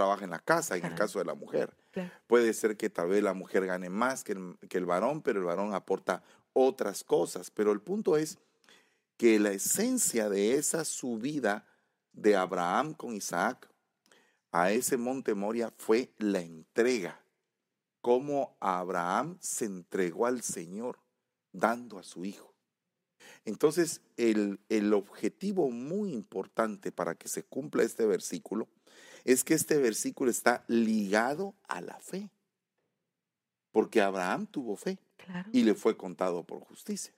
trabaja en la casa, en el caso de la mujer. Claro. Puede ser que tal vez la mujer gane más que el, que el varón, pero el varón aporta otras cosas. Pero el punto es que la esencia de esa subida de Abraham con Isaac a ese monte Moria fue la entrega. Cómo Abraham se entregó al Señor dando a su hijo. Entonces, el, el objetivo muy importante para que se cumpla este versículo es que este versículo está ligado a la fe. Porque Abraham tuvo fe Claro. y le fue contado por justicia.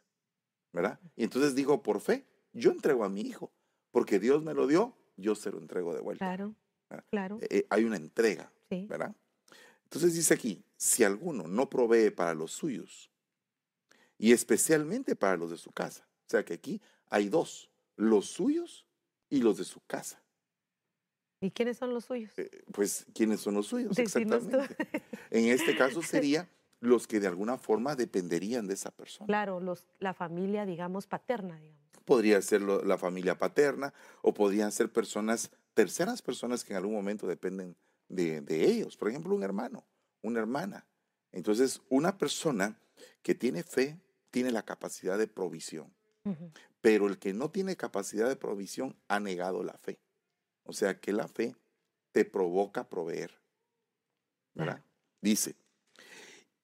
¿Verdad? Y entonces dijo, por fe, yo entrego a mi hijo, porque Dios me lo dio, yo se lo entrego de vuelta. Claro. Claro. Eh, eh, hay una entrega, Sí. ¿verdad? Entonces dice aquí, si alguno no provee para los suyos, y especialmente para los de su casa, o sea que aquí hay dos, los suyos y los de su casa. ¿Y quiénes son los suyos? Eh, Pues, ¿quiénes son los suyos? Decinos tú. Exactamente. En este caso sería los que de alguna forma dependerían de esa persona. Claro, los, la familia, digamos, paterna, digamos. Podría ser lo- la familia paterna o podrían ser personas, terceras personas que en algún momento dependen de, de ellos. Por ejemplo, un hermano, una hermana. Entonces, una persona que tiene fe tiene la capacidad de provisión, pero el que no tiene capacidad de provisión ha negado la fe. O sea que la fe te provoca proveer. ¿Verdad? Dice,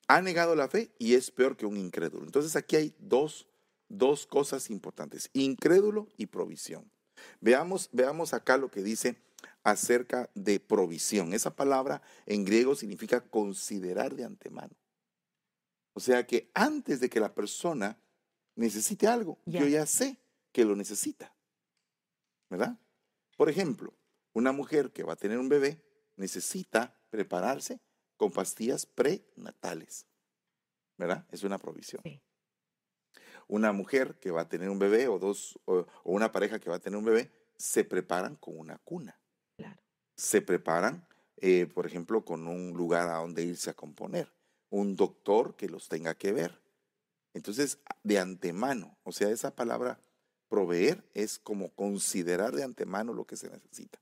ha negado la fe y es peor que un incrédulo. Entonces aquí hay dos, dos cosas importantes, incrédulo y provisión. Veamos, veamos acá lo que dice acerca de provisión. Esa palabra en griego significa considerar de antemano. O sea que antes de que la persona necesite algo, yo ya sé que lo necesita. ¿Verdad? Por ejemplo, una mujer que va a tener un bebé necesita prepararse con pastillas prenatales. ¿Verdad? Es una provisión. Sí. Una mujer que va a tener un bebé o dos o, o una pareja que va a tener un bebé se preparan con una cuna. Claro. Se preparan, eh, por ejemplo, con un lugar a donde irse a componer, un doctor que los tenga que ver. Entonces, de antemano, o sea, esa palabra proveer es como considerar de antemano lo que se necesita.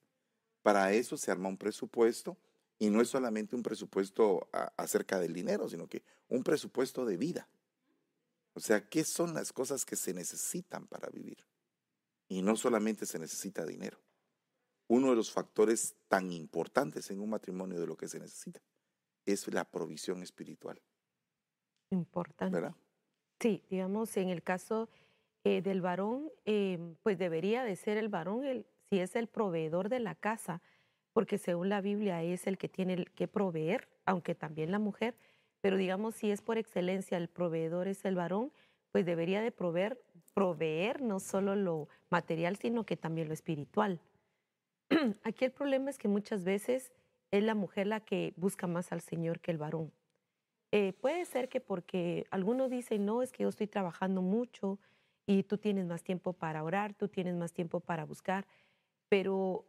Para eso se arma un presupuesto y no es solamente un presupuesto a- acerca del dinero, sino que un presupuesto de vida. O sea, ¿qué son las cosas que se necesitan para vivir? Y no solamente se necesita dinero. Uno de los factores tan importantes en un matrimonio de lo que se necesita es la provisión espiritual, Importante. ¿verdad? Sí, digamos, en el caso eh, del varón, eh, pues debería de ser el varón, el, si es el proveedor de la casa, porque según la Biblia es el que tiene que proveer, aunque también la mujer, pero digamos, si es por excelencia el proveedor es el varón, pues debería de proveer, proveer no solo lo material, sino que también lo espiritual. Aquí el problema es que muchas veces es la mujer la que busca más al Señor que el varón. Eh, puede ser que porque algunos dicen, no, es que yo estoy trabajando mucho y tú tienes más tiempo para orar, tú tienes más tiempo para buscar, pero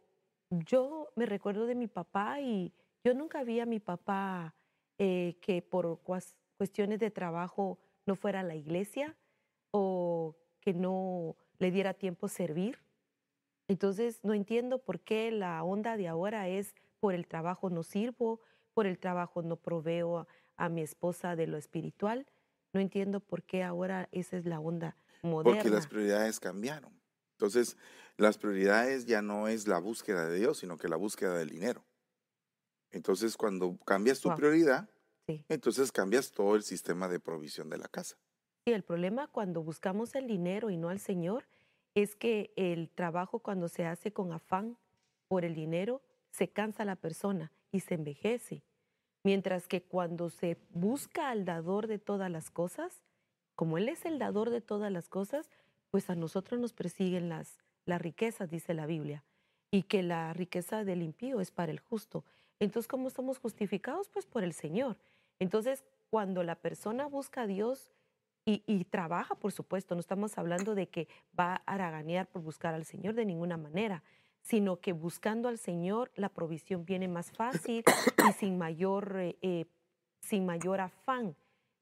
yo me recuerdo de mi papá y yo nunca vi a mi papá eh, que por cuestiones de trabajo no fuera a la iglesia o que no le diera tiempo servir. Entonces no entiendo por qué la onda de ahora es por el trabajo no sirvo, por el trabajo no proveo a, a mi esposa de lo espiritual. No entiendo por qué ahora esa es la onda moderna. Porque las prioridades cambiaron. Entonces, las prioridades ya no es la búsqueda de Dios, sino que la búsqueda del dinero. Entonces, cuando cambias tu prioridad, Sí. entonces cambias todo el sistema de provisión de la casa. Sí, el problema cuando buscamos el dinero y no al Señor es que el trabajo cuando se hace con afán por el dinero se cansa la persona y se envejece. Mientras que cuando se busca al dador de todas las cosas, como Él es el dador de todas las cosas, pues a nosotros nos persiguen las, las riquezas, dice la Biblia, y que la riqueza del impío es para el justo. Entonces, ¿cómo somos justificados? Pues por el Señor. Entonces, cuando la persona busca a Dios y, y trabaja, por supuesto, no estamos hablando de que va a haraganear por buscar al Señor de ninguna manera, sino que buscando al Señor la provisión viene más fácil y sin mayor, eh, eh, sin mayor afán,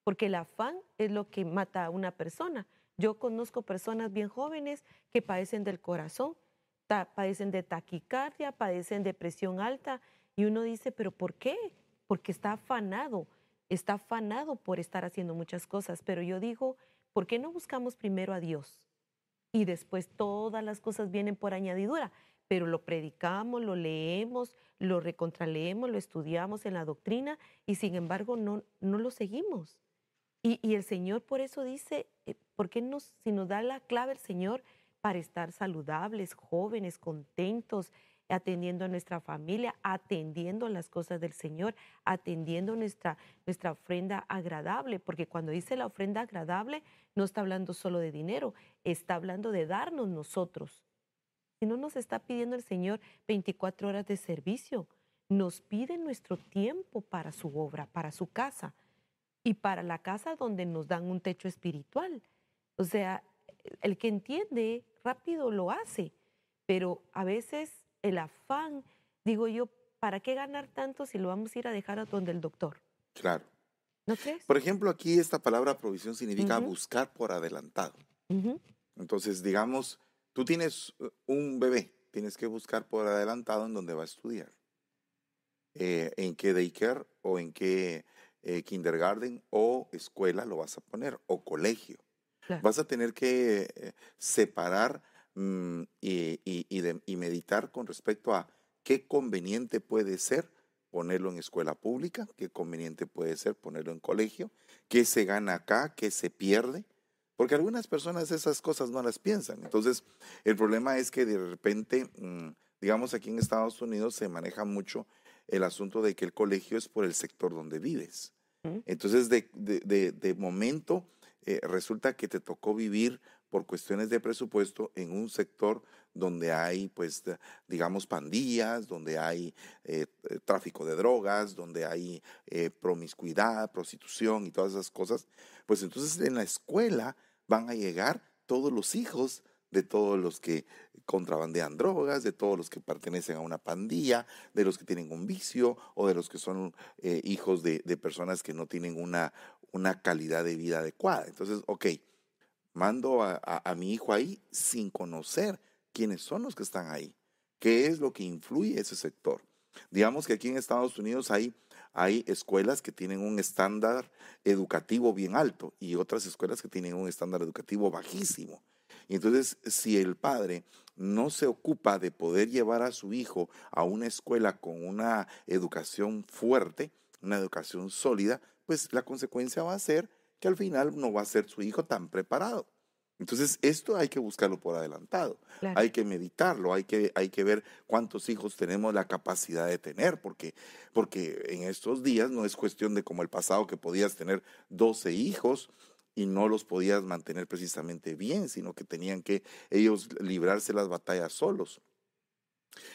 porque el afán es lo que mata a una persona. Yo conozco personas bien jóvenes que padecen del corazón, padecen de taquicardia, padecen de presión alta Y uno dice, pero ¿por qué? Porque está afanado, está afanado por estar haciendo muchas cosas. Pero yo digo, ¿por qué no buscamos primero a Dios? Y después todas las cosas vienen por añadidura. Pero lo predicamos, lo leemos, lo recontraleemos, lo estudiamos en la doctrina y sin embargo no, no lo seguimos. Y, el Señor por eso dice, eh, ¿por qué nos, si nos da la clave el Señor para estar saludables, jóvenes, contentos, atendiendo a nuestra familia, atendiendo las cosas del Señor, atendiendo nuestra, nuestra ofrenda agradable, porque cuando dice la ofrenda agradable, no está hablando solo de dinero, está hablando de darnos nosotros. Si no nos está pidiendo el Señor 24 horas de servicio, nos pide nuestro tiempo para su obra, para su casa y para la casa donde nos dan un techo espiritual. O sea, el que entiende rápido lo hace, pero a veces el afán, digo yo, ¿para qué ganar tanto si lo vamos a ir a dejar a donde el doctor? Claro. ¿No crees? Por ejemplo, aquí esta palabra provisión significa buscar por adelantado. Entonces, digamos, tú tienes un bebé, tienes que buscar por adelantado en dónde va a estudiar. Eh, en qué daycare o en qué eh, kindergarten o escuela lo vas a poner o colegio. claro. Vas a tener que eh, separar mm, y, y- y de- y meditar con respecto a qué conveniente puede ser ponerlo en escuela pública, qué conveniente puede ser ponerlo en colegio, qué se gana acá, qué se pierde. Porque algunas personas esas cosas no las piensan. Entonces, el problema es que de repente, mm, digamos, aquí en Estados Unidos se maneja mucho el asunto de que el colegio es por el sector donde vives. Entonces, de, de- de- de momento, eh, resulta que te tocó vivir por cuestiones de presupuesto en un sector donde hay, pues, digamos, pandillas, donde hay eh, eh, tráfico de drogas, donde hay eh, promiscuidad, prostitución y todas esas cosas. Pues entonces en la escuela van a llegar todos los hijos de todos los que contrabandean drogas, de todos los que pertenecen a una pandilla, de los que tienen un vicio o de los que son eh, hijos de, personas que no tienen una, una calidad de vida adecuada. Entonces, ok, mando a, a- a mi hijo ahí sin conocer quiénes son los que están ahí, qué es lo que influye ese sector. Digamos que aquí en Estados Unidos hay, hay escuelas que tienen un estándar educativo bien alto y otras escuelas que tienen un estándar educativo bajísimo. Y entonces, si el padre no se ocupa de poder llevar a su hijo a una escuela con una educación fuerte, una educación sólida, pues la consecuencia va a ser que al final no va a ser su hijo tan preparado. Entonces, esto hay que buscarlo por adelantado, Claro. hay que meditarlo, hay que, hay que ver cuántos hijos tenemos la capacidad de tener, porque, porque en estos días no es cuestión de como el pasado que podías tener 12 hijos y no los podías mantener precisamente bien, sino que tenían que ellos librarse las batallas solos.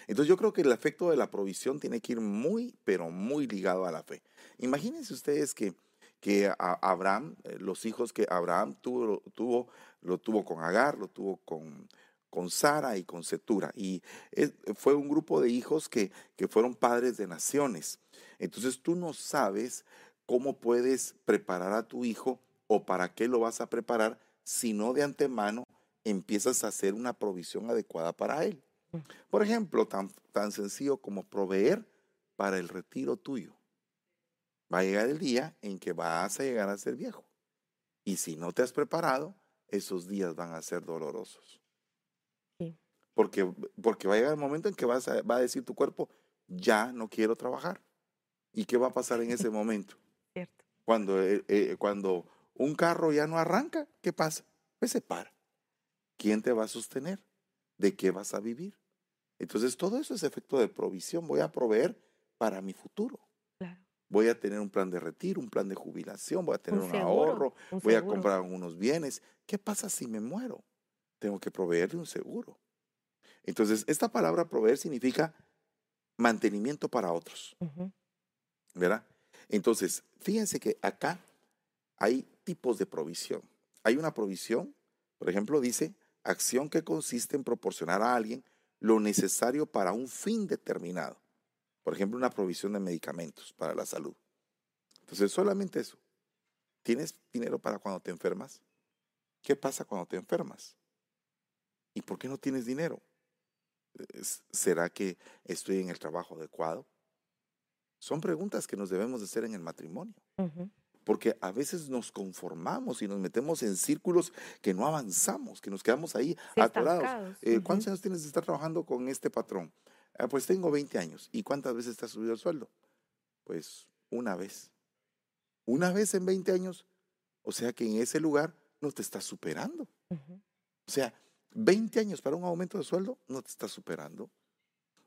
Entonces yo creo que el efecto de la provisión tiene que ir muy, pero muy ligado a la fe. Imagínense ustedes que, que Abraham, eh, los hijos que Abraham tuvo, tuvo, lo tuvo con Agar, lo tuvo con, con Sara y con Setura. Y fue un grupo de hijos que, que fueron padres de naciones. Entonces tú no sabes cómo puedes preparar a tu hijo o para qué lo vas a preparar si no de antemano empiezas a hacer una provisión adecuada para él. Por ejemplo, tan, tan sencillo como proveer para el retiro tuyo. Va a llegar el día en que vas a llegar a ser viejo. Y si no te has preparado, esos días van a ser dolorosos. Sí. Porque, porque va a llegar el momento en que vas a, va a decir tu cuerpo, ya no quiero trabajar. ¿Y qué va a pasar en ese momento? Cierto. Cuando, eh, eh, cuando un carro ya no arranca, ¿qué pasa? Pues se para. ¿Quién te va a sostener? ¿De qué vas a vivir? Entonces todo eso es efecto de provisión. Voy a proveer para mi futuro. Claro. Voy a tener un plan de retiro, un plan de jubilación, voy a tener Un un, seguro, ahorro, un voy a comprar unos bienes. ¿Qué pasa si me muero? Tengo que proveerle un seguro. Entonces, esta palabra proveer significa mantenimiento para otros. ¿verdad? Entonces, fíjense que acá hay tipos de provisión. Hay una provisión, por ejemplo, dice, acción que consiste en proporcionar a alguien lo necesario para un fin determinado. Por ejemplo, una provisión de medicamentos para la salud. Entonces, solamente eso. ¿Tienes dinero para cuando te enfermas? ¿Qué pasa cuando te enfermas? ¿Y por qué no tienes dinero? ¿Será que estoy en el trabajo adecuado? Son preguntas que nos debemos de hacer en el matrimonio. Porque a veces nos conformamos y nos metemos en círculos que no avanzamos, que nos quedamos ahí Sí, atorados. Eh. ¿Cuántos años tienes de estar trabajando con este patrón? "Ah, pues tengo 20 años. ¿Y cuántas veces te has subido el sueldo? Pues una vez. Una vez en 20 años. O sea que en ese lugar no te estás superando. O sea, 20 años para un aumento de sueldo no te estás superando.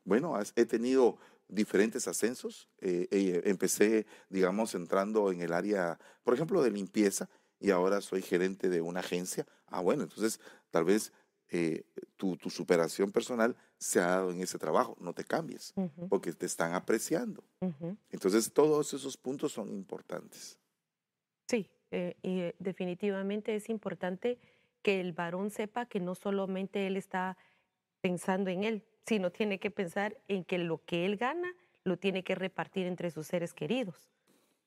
Bueno, he tenido diferentes ascensos. Eh, eh, empecé, digamos, entrando en el área, por ejemplo, de limpieza y ahora soy gerente de una agencia. Ah, bueno, entonces tal vez eh, tu, tu superación personal se ha dado en ese trabajo. No te cambies Ujú. porque te están apreciando. Ujú. Entonces, todos esos puntos son importantes. Sí, eh, y definitivamente es importante que el varón sepa que no solamente él está pensando en él, sino tiene que pensar en que lo que él gana lo tiene que repartir entre sus seres queridos.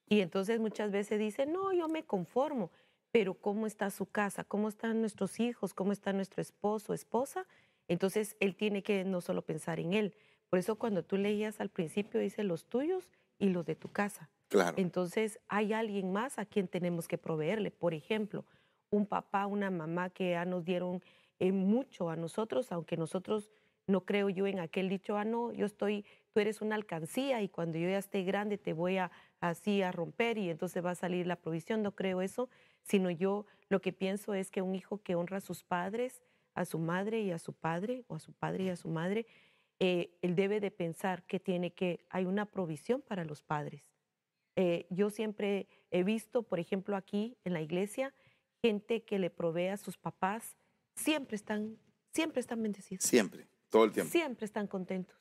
Y entonces muchas veces dice, no, yo me conformo, pero ¿cómo está su casa? ¿Cómo están nuestros hijos? ¿Cómo está nuestro esposo, esposa? Entonces él tiene que no solo pensar en él. Por eso cuando tú leías al principio dice los tuyos y los de tu casa. Claro. Entonces hay alguien más a quien tenemos que proveerle. Por ejemplo, un papá, una mamá que ya nos dieron eh, mucho a nosotros, aunque nosotros no creo yo en aquel dicho, ah, no, yo estoy, tú eres una alcancía y cuando yo ya esté grande te voy a así a romper y entonces va a salir la provisión. No creo eso, sino yo lo que pienso es que un hijo que honra a sus padres, a su madre y a su padre, o a su padre y a su madre, eh, él debe de pensar que tiene que, hay una provisión para los padres. Eh, yo siempre he visto, por ejemplo, aquí en la iglesia, gente que le provee a sus papás, siempre están, siempre están bendecidos. Siempre, todo el tiempo. Siempre están contentos,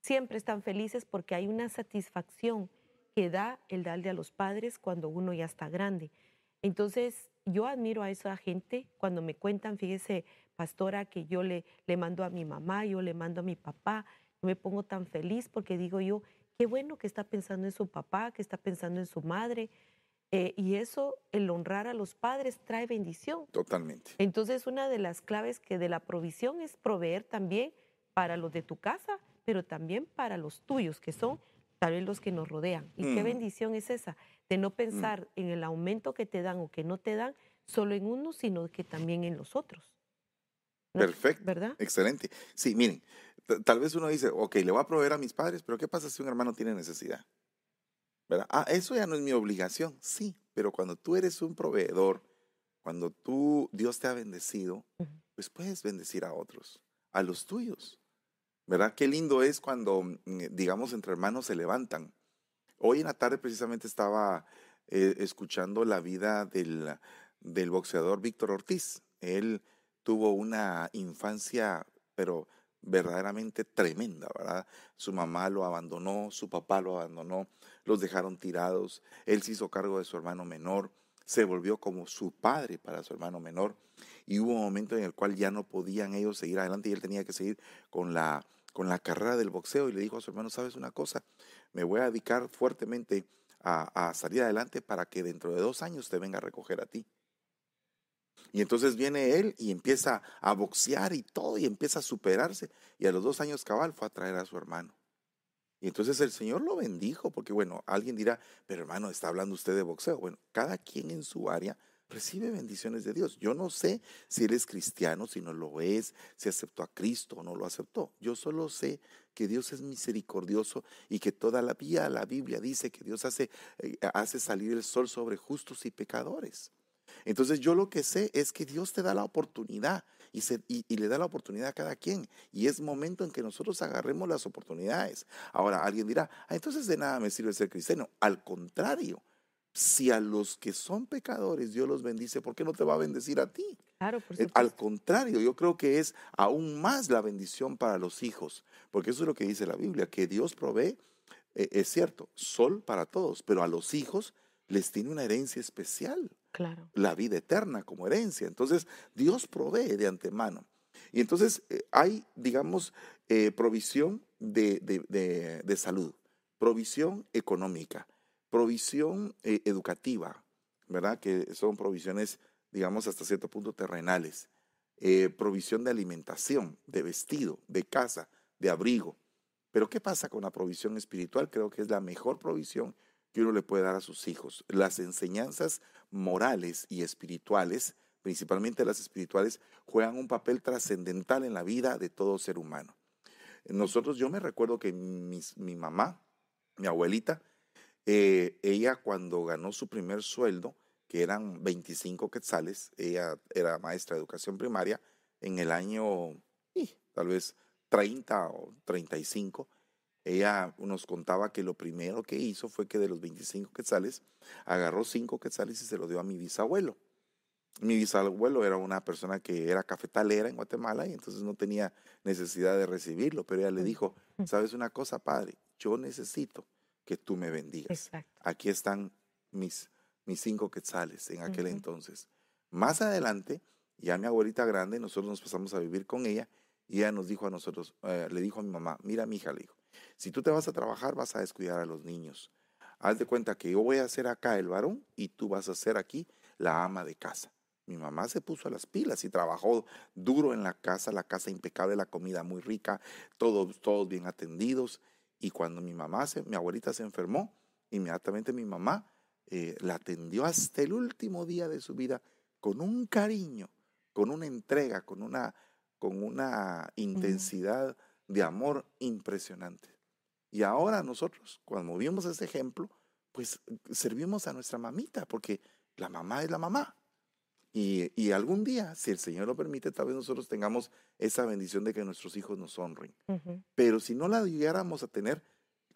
siempre están felices porque hay una satisfacción que da el darle a los padres cuando uno ya está grande. Entonces, yo admiro a esa gente cuando me cuentan, fíjese, pastora, que yo le, le mando a mi mamá, yo le mando a mi papá, yo me pongo tan feliz porque digo yo, qué bueno que está pensando en su papá, que está pensando en su madre. eh, y eso, el honrar a los padres, trae bendición. Totalmente. Entonces, una de las claves que de la provisión es proveer también para los de tu casa, pero también para los tuyos, que son tal vez los que nos rodean. Y qué Mm. bendición es esa, de no pensar en el aumento que te dan o que no te dan solo en uno, sino que también en los otros. ¿No? Perfecto. ¿Verdad? Excelente. Sí, miren, tal vez uno dice, ok, le voy a proveer a mis padres, pero ¿qué pasa si un hermano tiene necesidad? ¿Verdad? Ah, eso ya no es mi obligación. Sí, pero cuando tú eres un proveedor, cuando tú, Dios te ha bendecido, pues puedes bendecir a otros, a los tuyos. ¿Verdad? Qué lindo es cuando, mm, digamos, entre hermanos se levantan. Hoy en la tarde precisamente estaba eh, escuchando la vida del, del boxeador Víctor Ortiz. Él tuvo una infancia, pero verdaderamente tremenda, ¿verdad? Su mamá lo abandonó, su papá lo abandonó, los dejaron tirados, él se hizo cargo de su hermano menor, se volvió como su padre para su hermano menor y hubo un momento en el cual ya no podían ellos seguir adelante y él tenía que seguir con la, con la carrera del boxeo y le dijo a su hermano, ¿sabes una cosa? Me voy a dedicar fuertemente a, salir adelante para que dentro de dos años te venga a recoger a ti. Y entonces viene él y empieza a boxear y todo y empieza a superarse. Y a los dos años cabal fue a traer a su hermano. Y entonces el Señor lo bendijo, porque bueno, alguien dirá, pero hermano, está hablando usted de boxeo. Bueno, cada quien en su área recibe bendiciones de Dios. Yo no sé si él es cristiano, si no lo es, si aceptó a Cristo o no lo aceptó. Yo solo sé que Dios es misericordioso y que toda la la Biblia dice que Dios hace, eh, hace salir el sol sobre justos y pecadores. Entonces yo lo que sé es que Dios te da la oportunidad y le da la oportunidad a cada quien. Y es momento en que nosotros agarremos las oportunidades. Ahora alguien dirá, "Ah, entonces de nada me sirve ser cristiano. Al contrario, si a los que son pecadores Dios los bendice, ¿por qué no te va a bendecir a ti? Claro, por Eh, Al contrario, yo creo que es aún más la bendición para los hijos, porque eso es lo que dice la Biblia, que Dios provee, eh, es cierto, sol para todos, pero a los hijos les tiene una herencia especial Claro. la vida eterna como herencia. Entonces, Dios provee de antemano. Y entonces eh, hay, digamos, eh, provisión de, de- de- de salud, provisión económica, provisión eh, educativa, ¿verdad? Que son provisiones, digamos, hasta cierto punto terrenales, eh, provisión de alimentación, de vestido, de casa, de abrigo. Pero ¿qué pasa con la provisión espiritual? Creo que es la mejor provisión que uno le puede dar a sus hijos. Las enseñanzas morales y espirituales, principalmente las espirituales, juegan un papel trascendental en la vida de todo ser humano. Nosotros, yo me recuerdo que mi mamá, mi abuelita, eh, ella cuando ganó su primer sueldo, que eran 25 quetzales, ella era maestra de educación primaria, en el año tal vez 30 o 35, ella nos contaba que lo primero que hizo fue que de los 25 quetzales, agarró 5 quetzales y se lo dio a mi bisabuelo. Mi bisabuelo era una persona que era cafetalera en Guatemala y entonces no tenía necesidad de recibirlo, pero ella le dijo, ¿sabes una cosa, padre? Yo necesito que tú me bendigas. Aquí están mis, mis cinco quetzales en aquel entonces. Más adelante, ya mi abuelita grande, nosotros nos pasamos a vivir con ella y ella nos dijo a nosotros, eh, le dijo a mi mamá, mira mi hija, le dijo, si tú te vas a trabajar vas a descuidar a los niños. Haz de cuenta que yo voy a ser acá el varón y tú vas a ser aquí la ama de casa. Mi mamá se puso a las pilas y trabajó duro en la casa, la casa impecable, la comida muy rica, todos, todos bien atendidos. Y cuando mi mamá, se, mi abuelita se enfermó, inmediatamente mi mamá eh, la atendió hasta el último día de su vida con un cariño, con una entrega, con una, con una intensidad de amor impresionante. Y ahora nosotros, cuando vimos ese ejemplo, pues servimos a nuestra mamita, porque la mamá es la mamá. Y, algún día, si el Señor lo permite, tal vez nosotros tengamos esa bendición de que nuestros hijos nos honren. Pero si no la llegáramos a tener,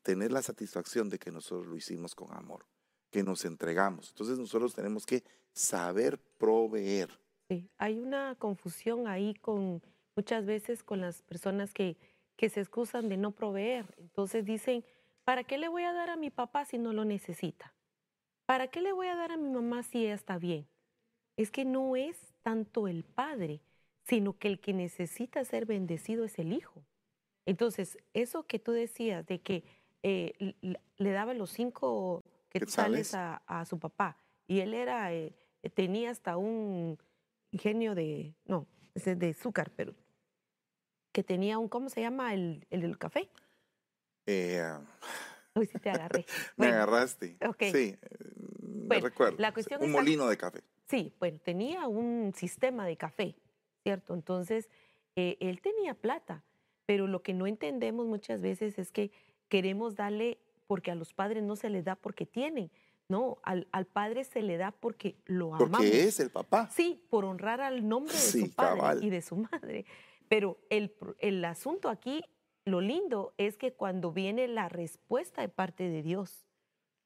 tener la satisfacción de que nosotros lo hicimos con amor, que nos entregamos. Entonces nosotros tenemos que saber proveer. Sí, hay una confusión ahí con muchas veces con las personas que, que se excusan de no proveer. Entonces dicen, ¿para qué le voy a dar a mi papá si no lo necesita? ¿Para qué le voy a dar a mi mamá si ella está bien? Es que no es tanto el padre, sino que el que necesita ser bendecido es el hijo. Entonces, eso que tú decías de que eh, le daba los cinco quetzales a, a, su papá y él era, eh, tenía hasta un ingenio de, no, de azúcar, pero que tenía un, ¿cómo se llama? El, el del café. Eh, Uy, sí te agarré. me agarraste. Sí, me recuerdo. La cuestión un molino de café. Sí, bueno, tenía un sistema de café, ¿cierto? Entonces, eh, él tenía plata, pero lo que no entendemos muchas veces es que queremos darle, porque a los padres no se les da porque tienen, no, al, padre se le da porque lo amamos. Porque es el papá. Sí, por honrar al nombre de su padre y de su madre. Pero el, el asunto aquí, lo lindo es que cuando viene la respuesta de parte de Dios,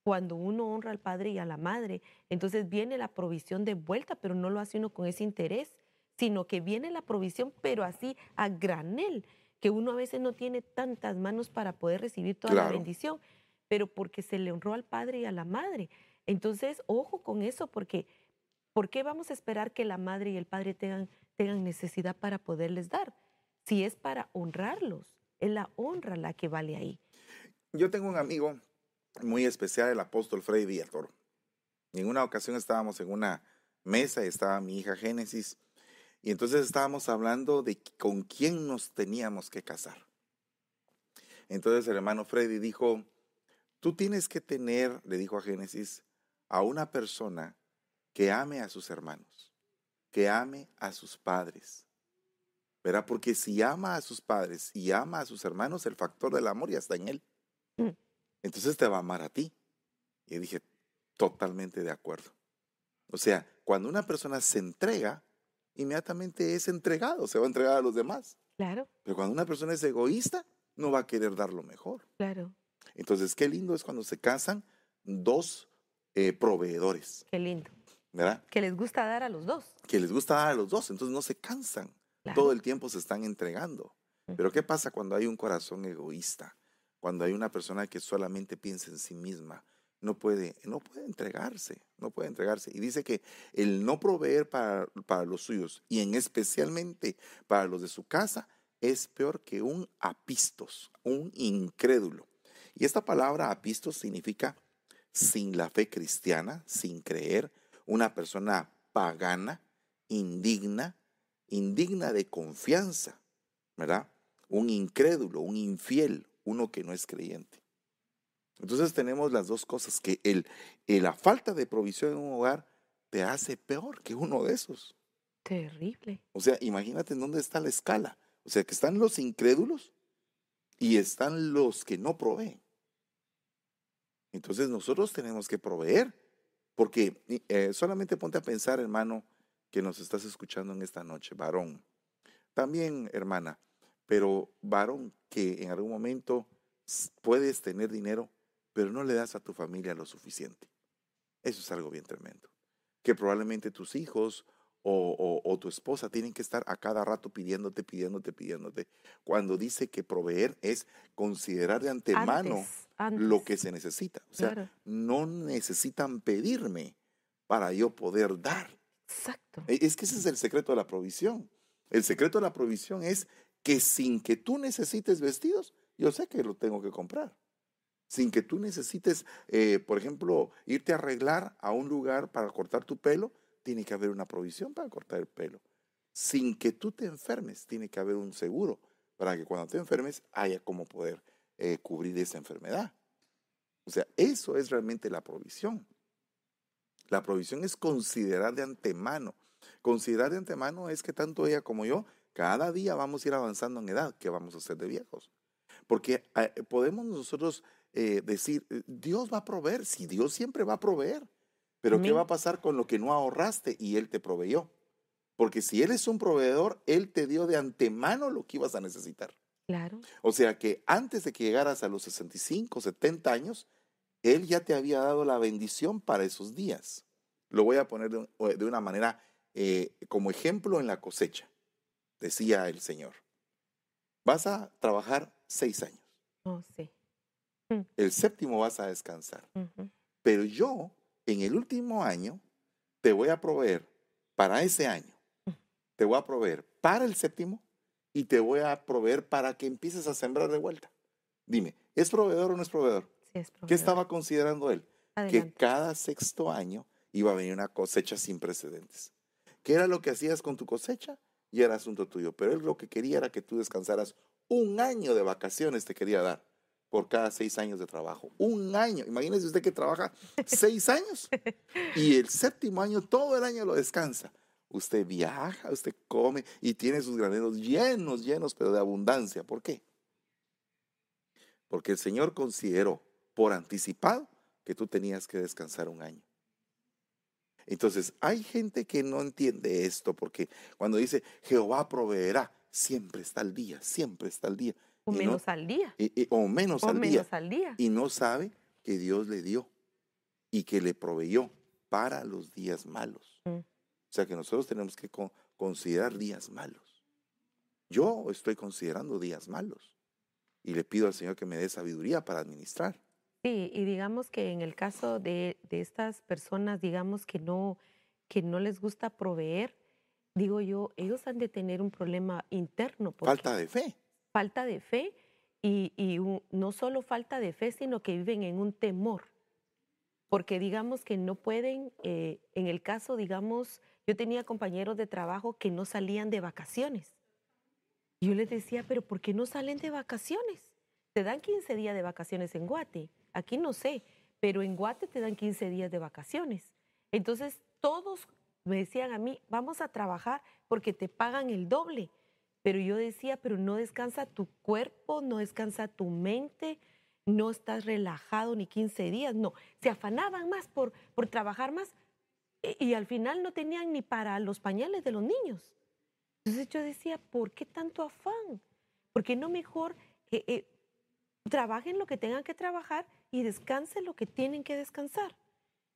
cuando uno honra al padre y a la madre, entonces viene la provisión de vuelta, pero no lo hace uno con ese interés, sino que viene la provisión, pero así a granel, que uno a veces no tiene tantas manos para poder recibir toda la bendición, pero porque se le honró al padre y a la madre. Entonces, ojo con eso, porque ¿por qué vamos a esperar que la madre y el padre tengan, tengan necesidad para poderles dar? Si es para honrarlos, es la honra la que vale ahí. Yo tengo un amigo muy especial, el apóstol Freddy Villatoro. En una ocasión estábamos en una mesa y estaba mi hija Génesis, y entonces estábamos hablando de con quién nos teníamos que casar. Entonces el hermano Freddy dijo, tú tienes que tener, le dijo a Génesis, a una persona que ame a sus hermanos, que ame a sus padres. ¿Verdad? Porque si ama a sus padres y ama a sus hermanos, el factor del amor ya está en él. Entonces te va a amar a ti. Y dije, totalmente de acuerdo. O sea, cuando una persona se entrega, inmediatamente es entregado, se va a entregar a los demás. Claro. Pero cuando una persona es egoísta, no va a querer dar lo mejor. Claro. Entonces, qué lindo es cuando se casan dos eh, proveedores. Qué lindo. ¿Verdad? Que les gusta dar a los dos. Que les gusta dar a los dos, entonces no se cansan. Todo el tiempo se están entregando. Pero ¿qué pasa cuando hay un corazón egoísta? Cuando hay una persona que solamente piensa en sí misma, no puede, no puede entregarse, no puede entregarse. Y dice que el no proveer para, para los suyos y en especialmente para los de su casa es peor que un apistos, un incrédulo. Y esta palabra apistos significa sin la fe cristiana, sin creer, una persona pagana, indigna, indigna de confianza, ¿verdad? Un incrédulo, un infiel, uno que no es creyente. Entonces tenemos las dos cosas, que el, la falta de provisión en un hogar te hace peor que uno de esos. Terrible. O sea, imagínate en dónde está la escala. O sea, que están los incrédulos y están los que no proveen. Entonces nosotros tenemos que proveer, porque eh, solamente ponte a pensar, hermano, que nos estás escuchando en esta noche, varón. También, hermana, pero varón que en algún momento puedes tener dinero, pero no le das a tu familia lo suficiente. Eso es algo bien tremendo. Que probablemente tus hijos o, tu esposa tienen que estar a cada rato pidiéndote, pidiéndote, pidiéndote. Cuando dice que proveer es considerar de antemano lo que se necesita. O sea, no necesitan pedirme para yo poder dar. Exacto. E, es que ese es el secreto de la provisión. El secreto de la provisión es que sin que tú necesites vestidos, yo sé que lo tengo que comprar. Sin que tú necesites, eh, por ejemplo, irte a arreglar a un lugar para cortar tu pelo, tiene que haber una provisión para cortar el pelo. Sin que tú te enfermes, tiene que haber un seguro para que cuando te enfermes haya como poder eh, cubrir esa enfermedad. O sea, eso es realmente la provisión. La provisión es considerar de antemano. Considerar de antemano es que tanto ella como yo, cada día vamos a ir avanzando en edad, que vamos a ser de viejos. Porque eh, podemos nosotros eh, decir, Dios va a proveer, si Dios siempre va a proveer. Pero ¿qué va a pasar con lo que no ahorraste y Él te proveyó? Porque si Él es un proveedor, Él te dio de antemano lo que ibas a necesitar. Claro. O sea que antes de que llegaras a los 65, 70 años, Él ya te había dado la bendición para esos días. Lo voy a poner de, una manera eh, como ejemplo en la cosecha, decía el Señor. Vas a trabajar seis años. Oh, sí. Mm. El séptimo vas a descansar. Pero yo en el último año te voy a proveer para ese año, te voy a proveer para el séptimo y te voy a proveer para que empieces a sembrar de vuelta. Dime, ¿es proveedor o no es proveedor? Sí, es proveedor. ¿Qué estaba considerando él? Que cada sexto año iba a venir una cosecha sin precedentes. ¿Qué era lo que hacías con tu cosecha? Y era asunto tuyo. Pero él lo que quería era que tú descansaras un año de vacaciones, te quería dar por cada seis años de trabajo. Un año. Imagínese usted que trabaja seis años y el séptimo año todo el año lo descansa. Usted viaja, usted come y tiene sus graneros llenos, llenos, pero de abundancia. ¿Por qué? Porque el Señor consideró por anticipado que tú tenías que descansar un año. Entonces, hay gente que no entiende esto porque cuando dice Jehová proveerá, siempre está al día, siempre está al día. O menos al día. o menos, al, menos día. al día. Y no sabe que Dios le dio y que le proveyó para los días malos. Mm. O sea que nosotros tenemos que considerar días malos. Yo estoy considerando días malos y le pido al Señor que me dé sabiduría para administrar. Sí, y digamos que en el caso de, de estas personas, digamos que no, que no les gusta proveer, digo yo, ellos han de tener un problema interno. Falta de fe falta de fe y, no solo falta de fe, sino que viven en un temor. Porque digamos que no pueden, eh, en el caso, digamos, yo tenía compañeros de trabajo que no salían de vacaciones. Yo les decía, pero ¿por qué no salen de vacaciones? Te dan 15 días de vacaciones en Guate. Aquí no sé, pero en Guate te dan 15 días de vacaciones. Entonces, todos me decían a mí, vamos a trabajar porque te pagan el doble. Pero yo decía, pero no descansa tu cuerpo, no descansa tu mente, no estás relajado ni 15 días, no. Se afanaban más por, por trabajar más y, y al final no tenían ni para los pañales de los niños. Entonces yo decía, ¿por qué tanto afán? ¿Por qué no mejor eh, eh, trabajen lo que tengan que trabajar y descansen lo que tienen que descansar?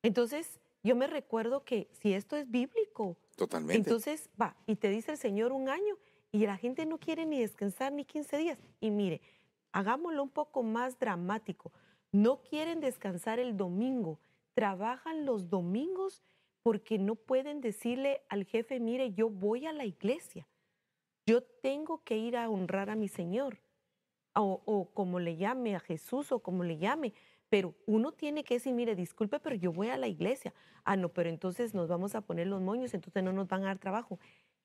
Entonces yo me recuerdo que si esto es bíblico, Totalmente. entonces va, y te dice el Señor un año, y la gente no quiere ni descansar ni 15 días. Y mire, hagámoslo un poco más dramático. No quieren descansar el domingo, trabajan los domingos porque no pueden decirle al jefe, mire, yo voy a la iglesia, yo tengo que ir a honrar a mi Señor, o, o como le llame a Jesús o como le llame, pero uno tiene que decir, mire, disculpe, pero yo voy a la iglesia. Ah, no, pero entonces nos vamos a poner los moños, entonces no nos van a dar trabajo.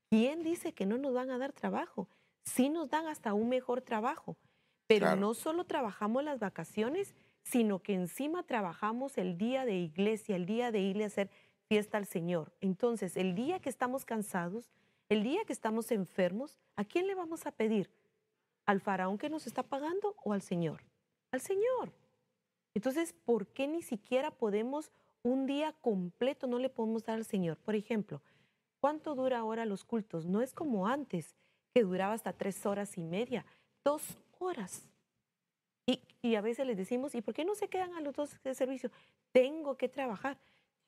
¿Quién dice que no nos van a dar trabajo? Sí nos dan hasta un mejor trabajo, Pero Claro. no solo trabajamos las vacaciones, sino que encima trabajamos el día de iglesia, el día de irle a hacer fiesta al Señor. Entonces, el día que estamos cansados, el día que estamos enfermos, ¿a quién le vamos a pedir? ¿Al faraón que nos está pagando o al Señor? Al Señor. Entonces, ¿por qué ni siquiera podemos un día completo no le podemos dar al Señor? Por ejemplo, ¿cuánto dura ahora los cultos? No es como antes, que duraba hasta tres horas y media, dos horas. Y, a veces les decimos, ¿y por qué no se quedan a los dos de servicio? Tengo que trabajar.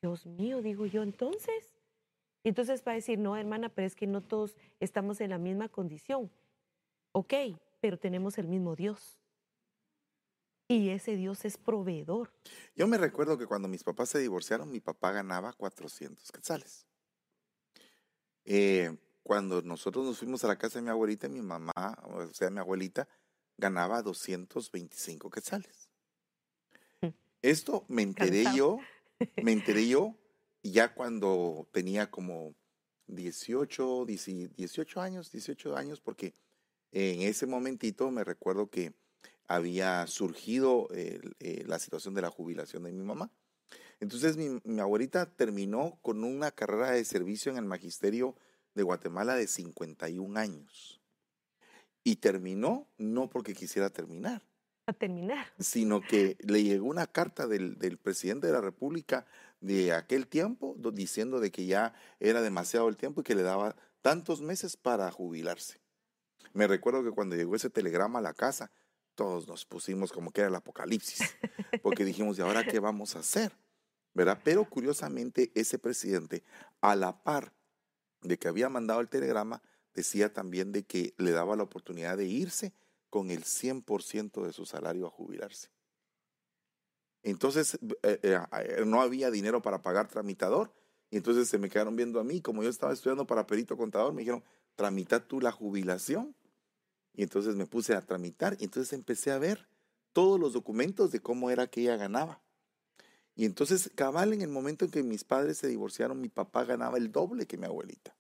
Dios mío, digo yo, entonces. Entonces va a decir, no, hermana, pero es que no todos estamos en la misma condición. Ok, pero tenemos el mismo Dios. Y ese Dios es proveedor. Yo me recuerdo que cuando mis papás se divorciaron, mi papá ganaba 400 quetzales. Eh, cuando nosotros nos fuimos a la casa de mi abuelita, mi mamá, o sea, mi abuelita, ganaba 225 quetzales. Mm. Esto me enteré yo, me enteré yo ya cuando tenía como 18, 10 18 años, 18 años, porque en ese momentito me recuerdo que había surgido el- eh, la situación de la jubilación de mi mamá. Entonces mi, mi abuelita terminó con una carrera de servicio en el magisterio de Guatemala de 51 años. Y terminó no porque quisiera terminar, A terminar. sino que le llegó una carta del, del presidente de la República de aquel tiempo do- diciendo de que ya era demasiado el tiempo y que le daba tantos meses para jubilarse. Me recuerdo que cuando llegó ese telegrama a la casa, todos nos pusimos como que era el apocalipsis, porque dijimos, ¿y ahora qué vamos a hacer? ¿Verdad? Pero curiosamente ese presidente, a la par de que había mandado el telegrama, decía también de que le daba la oportunidad de irse con el 100% de su salario a jubilarse. Entonces eh, eh, no había dinero para pagar tramitador y entonces se me quedaron viendo a mí, como yo estaba estudiando para perito contador, me dijeron, tramita tú la jubilación. Y entonces me puse a tramitar y entonces empecé a ver todos los documentos de cómo era que ella ganaba. Y entonces, cabal, en el momento en que mis padres se divorciaron, mi papá ganaba el doble que mi abuelita.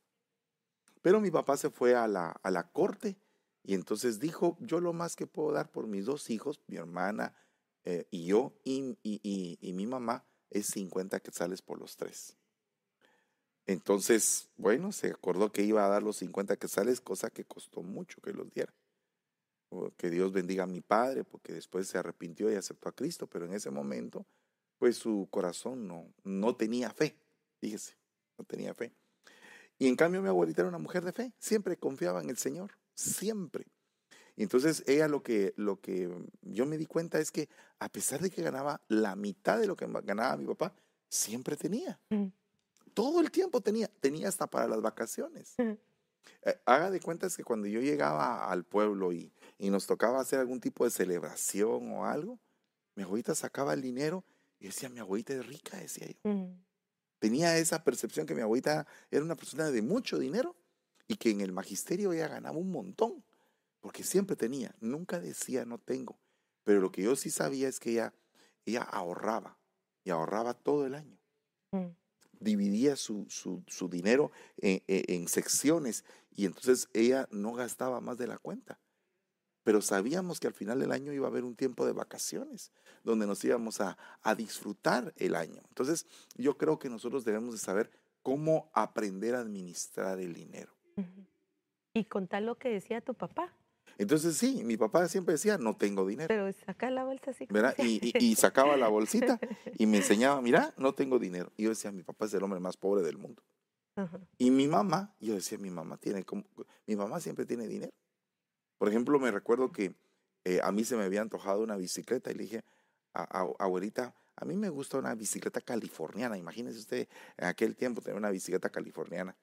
Pero mi papá se fue a la, a la corte y entonces dijo, yo lo más que puedo dar por mis dos hijos, mi hermana eh, y yo, y, y- y- y mi mamá, es 50 quetzales por los tres. Entonces, bueno, se acordó que iba a dar los 50 quetzales, cosa que costó mucho que los diera. O Que Dios bendiga a mi padre, porque después se arrepintió y aceptó a Cristo, pero en ese momento, pues su corazón no, no tenía fe, fíjese, no tenía fe. Y en cambio mi abuelita era una mujer de fe, siempre confiaba en el Señor, siempre. Entonces ella lo que, lo que yo me di cuenta es que a pesar de que ganaba la mitad de lo que ganaba mi papá, siempre tenía. Mm. Todo el tiempo tenía, tenía hasta para las vacaciones. Eh, haga de cuentas que cuando yo llegaba al pueblo y, y nos tocaba hacer algún tipo de celebración o algo, mi abuelita sacaba el dinero y decía, mi abuelita es rica, decía yo. Tenía esa percepción que mi abuelita era una persona de mucho dinero y que en el magisterio ella ganaba un montón, porque siempre tenía, nunca decía no tengo. Pero lo que yo sí sabía es que ella, ella ahorraba y ahorraba todo el año Mm. Dividía su, su- dinero en, en- en secciones y entonces ella no gastaba más de la cuenta. Pero sabíamos que al final del año iba a haber un tiempo de vacaciones donde nos íbamos a, a disfrutar el año. Entonces yo creo que nosotros debemos de saber cómo aprender a administrar el dinero. Y contar lo que decía tu papá. Entonces sí, mi papá siempre decía, no tengo dinero. Pero saca la bolsa así. ¿verdad? Y, y- y sacaba la bolsita y me enseñaba, mira, no tengo dinero. Y yo decía, mi papá es el hombre más pobre del mundo. Y mi mamá, yo decía, mi mamá tiene como, mi mamá siempre tiene dinero. Por ejemplo, me recuerdo que eh, a mí se me había antojado una bicicleta y le dije, a, a- abuelita, a mí me gusta una bicicleta californiana. Imagínese usted en aquel tiempo tener una bicicleta californiana.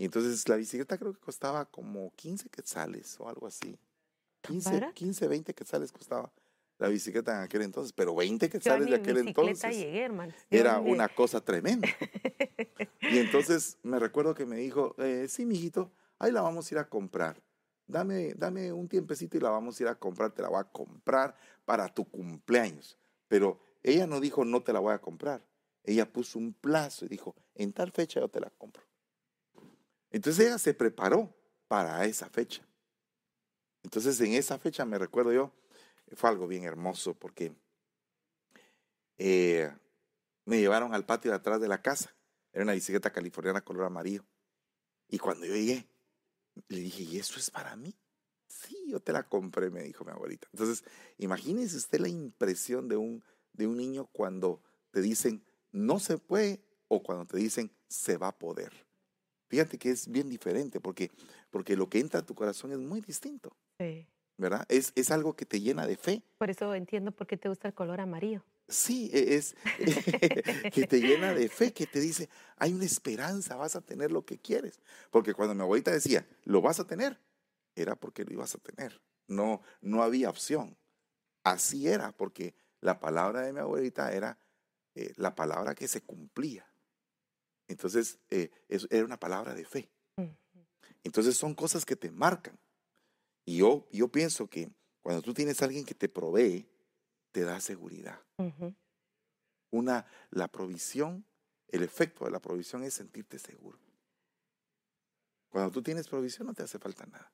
Y entonces la bicicleta creo que costaba como 15 quetzales o algo así. 15, barata? 15 20 quetzales costaba la bicicleta en aquel entonces, pero 20 Yo a quetzales de aquel entonces llegué, hermano. Era una cosa tremenda. Y entonces me recuerdo que me dijo, eh, sí, mijito, ahí la vamos a ir a comprar. Dame, dame un tiempecito y la vamos a ir a comprar, te la voy a comprar para tu cumpleaños. Pero ella no dijo, no te la voy a comprar. Ella puso un plazo y dijo, en tal fecha yo te la compro. Entonces ella se preparó para esa fecha. Entonces, en esa fecha, me recuerdo yo, fue algo bien hermoso porque eh, me llevaron al patio de atrás de la casa. Era una bicicleta californiana color amarillo. Y cuando yo llegué, le dije, ¿y eso es para mí? Sí, yo te la compré, me dijo mi abuelita. Entonces, imagínese usted la impresión de un, de un niño cuando te dicen, no se puede, o cuando te dicen, se va a poder. Fíjate que es bien diferente, porque, porque lo que entra a tu corazón es muy distinto. Sí. ¿Verdad? Es, es algo que te llena de fe. Por eso entiendo por qué te gusta el color amarillo. Sí, e, es que te llena de fe, que te dice, hay una esperanza, vas a tener lo que quieres. Porque cuando mi abuelita decía, lo vas a tener, era porque lo ibas a tener. No, no había opción. Así era, porque la palabra de mi abuelita era eh, la palabra que se cumplía. Entonces, eh, era una palabra de fe. Entonces son cosas que te marcan. Y yo, yo pienso que cuando tú tienes a alguien que te provee, te da seguridad. Una, la provisión, el efecto de la provisión es sentirte seguro. Cuando tú tienes provisión no te hace falta nada.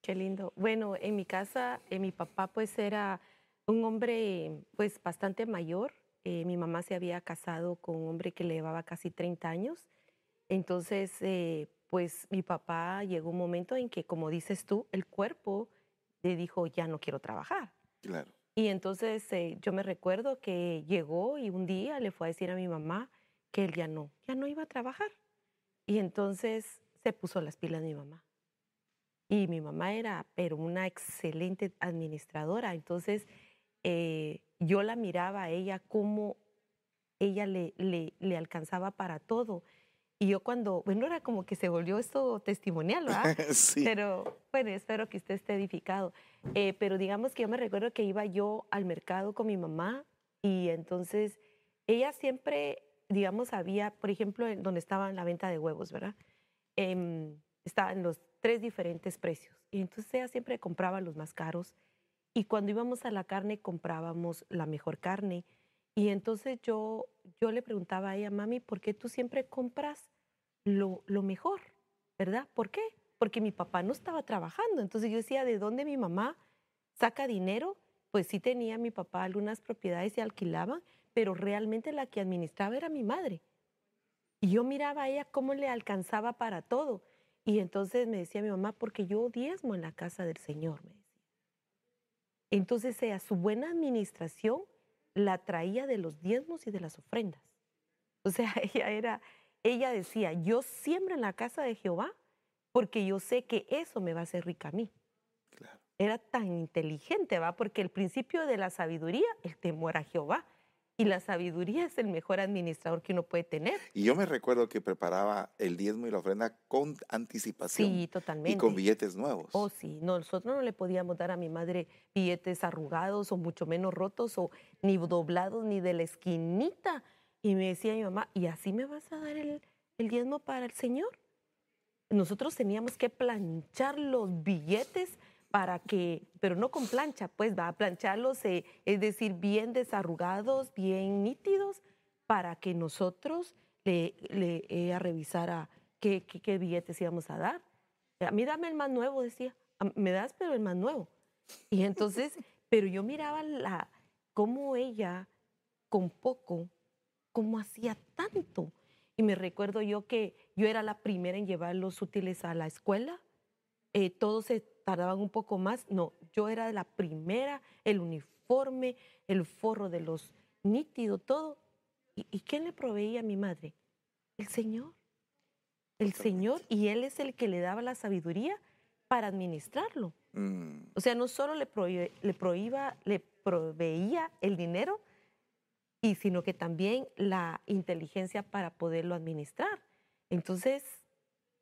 Qué lindo. Bueno, en mi casa, eh, mi papá pues era un hombre pues bastante mayor. Eh, mi mamá se había casado con un hombre que le llevaba casi 30 años. Entonces, eh, pues mi papá llegó un momento en que, como dices tú, el cuerpo le dijo, ya no quiero trabajar. Claro. Y entonces yo me recuerdo que llegó y un día le fue a decir a mi mamá que él ya no, ya no iba a trabajar. Y entonces se puso las pilas mi mamá. Y mi mamá era, pero una excelente administradora. Entonces, eh, yo la miraba a ella como ella le, le, le, alcanzaba para todo. Y yo cuando, bueno, era como que se volvió esto testimonial, ¿verdad? sí. Pero bueno, espero que usted esté edificado. Eh, pero digamos que yo me recuerdo que iba yo al mercado con mi mamá y entonces ella siempre, digamos, había, por ejemplo, en donde estaba la venta de huevos, ¿verdad? Eh, estaban los tres diferentes precios. Y entonces ella siempre compraba los más caros. Y cuando íbamos a la carne, comprábamos la mejor carne. Y entonces yo, yo le preguntaba a ella, mami, ¿por qué tú siempre compras lo, lo mejor? ¿Verdad? ¿Por qué? Porque mi papá no estaba trabajando. Entonces yo decía, ¿de dónde mi mamá saca dinero? Pues sí tenía mi papá algunas propiedades y alquilaban, pero realmente la que administraba era mi madre. Y yo miraba a ella cómo le alcanzaba para todo. Y entonces me decía mi mamá, porque yo diezmo en la casa del Señor, me. Entonces ella, su buena administración la traía de los diezmos y de las ofrendas. O sea, ella era, ella decía, yo siembro en la casa de Jehová porque yo sé que eso me va a hacer rica a mí. Era tan inteligente, ¿va? Porque el principio de la sabiduría, el temor a Jehová. Y la sabiduría es el mejor administrador que uno puede tener. Y yo me recuerdo que preparaba el diezmo y la ofrenda con anticipación. Sí, totalmente. Y con billetes nuevos. Oh, sí. nosotros no le podíamos dar a mi madre billetes arrugados o mucho menos rotos o ni doblados ni de la esquinita. Y me decía mi mamá, ¿y así me vas a dar el, el diezmo para el Señor? Nosotros teníamos que planchar los billetes para que, pero no con plancha, pues va a plancharlos, eh, es decir, bien desarrugados, bien nítidos, para que nosotros le, le eh, revisara qué, qué, billetes íbamos a dar. A mí dame el más nuevo, decía, me das pero el más nuevo. Y entonces, pero yo miraba la, cómo ella, con poco, cómo hacía tanto. Y me recuerdo yo que yo era la primera en llevar los útiles a la escuela. Eh, todos se tardaban un poco más. No, yo era la primera, el uniforme, el forro de los nítidos, todo. ¿Y, quién le proveía a mi madre? El Señor. El Señor, y Él es el que le daba la sabiduría para administrarlo. Mm. O sea, no solo le, le, prohíba, le proveía el dinero, y sino que también la inteligencia para poderlo administrar. Entonces,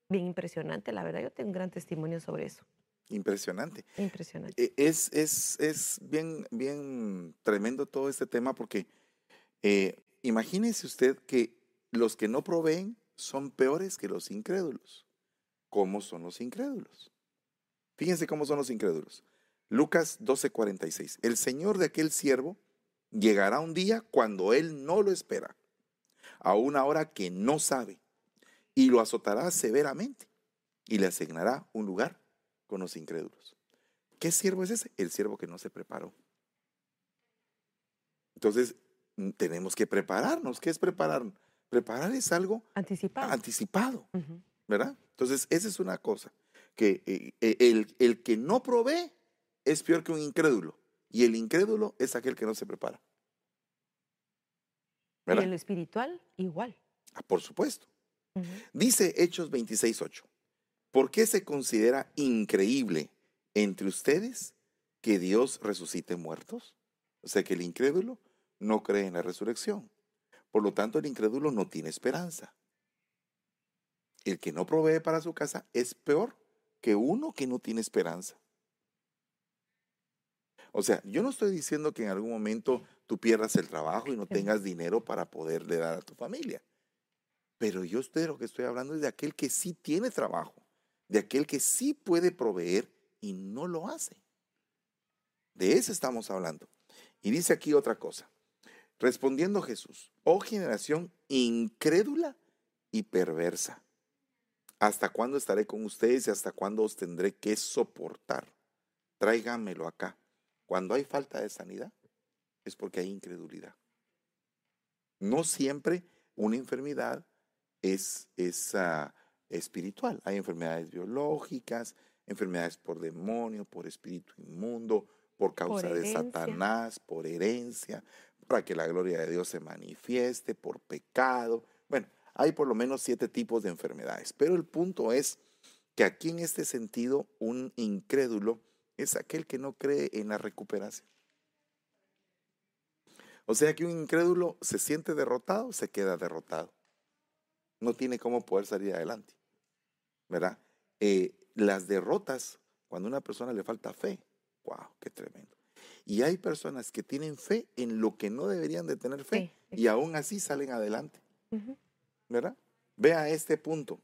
bien impresionante, la verdad, yo tengo un gran testimonio sobre eso. Impresionante. Impresionante. E, es, es, es bien, bien tremendo todo este tema porque eh, imagínese usted que los que no proveen son peores que los incrédulos. ¿Cómo son los incrédulos? Fíjense cómo son los incrédulos. Lucas 12:46. El Señor de aquel siervo llegará un día cuando él no lo espera, a una hora que no sabe, y lo azotará severamente y le asignará un lugar con los incrédulos. ¿Qué siervo es ese? El siervo que no se preparó. Entonces, mm, tenemos que prepararnos. ¿Qué es preparar? Preparar es algo Anticipado. anticipado. ¿verdad? Entonces, esa es una cosa, que eh, eh, el, el que no provee es peor que un incrédulo, y el incrédulo es aquel que no se prepara. Y ¿Verdad? en lo espiritual, igual. Ah, por supuesto. Dice Hechos 26.8, ¿por qué se considera increíble entre ustedes que Dios resucite muertos? O sea que el incrédulo no cree en la resurrección. Por lo tanto, el incrédulo no tiene esperanza. El que no provee para su casa es peor que uno que no tiene esperanza. O sea, yo no estoy diciendo que en algún momento tú pierdas el trabajo y no tengas dinero para poderle dar a tu familia. Pero yo de lo que estoy hablando es de aquel que sí tiene trabajo, de aquel que sí puede proveer y no lo hace. De ese estamos hablando. Y dice aquí otra cosa. Respondiendo Jesús, oh generación incrédula y perversa, ¿hasta cuándo estaré con ustedes y hasta cuándo os tendré que soportar? Tráigamelo acá. Cuando hay falta de sanidad, es porque hay incredulidad. No siempre una enfermedad es, es ah, espiritual. Hay enfermedades biológicas, enfermedades por demonio, por espíritu inmundo, por causa de. Satanás, por herencia, para que la gloria de Dios se manifieste, por pecado. Bueno, hay por lo menos siete tipos de enfermedades. Pero el punto es que aquí en este sentido un incrédulo es aquel que no cree en la recuperación. O sea que un incrédulo se siente derrotado, se queda derrotado. No tiene cómo poder salir adelante. ¿Verdad? Eh, las derrotas, cuando a una persona le falta fe, wow, qué tremendo. Y hay personas que tienen fe en lo que no deberían de tener fe Sí, y aún así salen adelante. Ujú. ¿verdad? Vea este punto.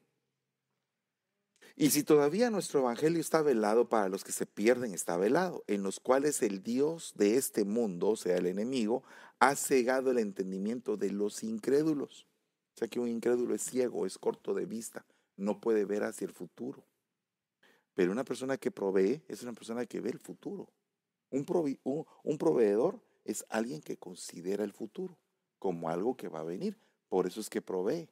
Y si todavía nuestro evangelio está velado para los que se pierden, está velado, en los cuales el Dios de este mundo, o sea, el enemigo, ha cegado el entendimiento de los incrédulos. O sea que un incrédulo es ciego, es corto de vista, no puede ver hacia el futuro. Pero una persona que provee es una persona que ve el futuro. Un, provi- un- un proveedor es alguien que considera el futuro como algo que va a venir. Por eso es que provee,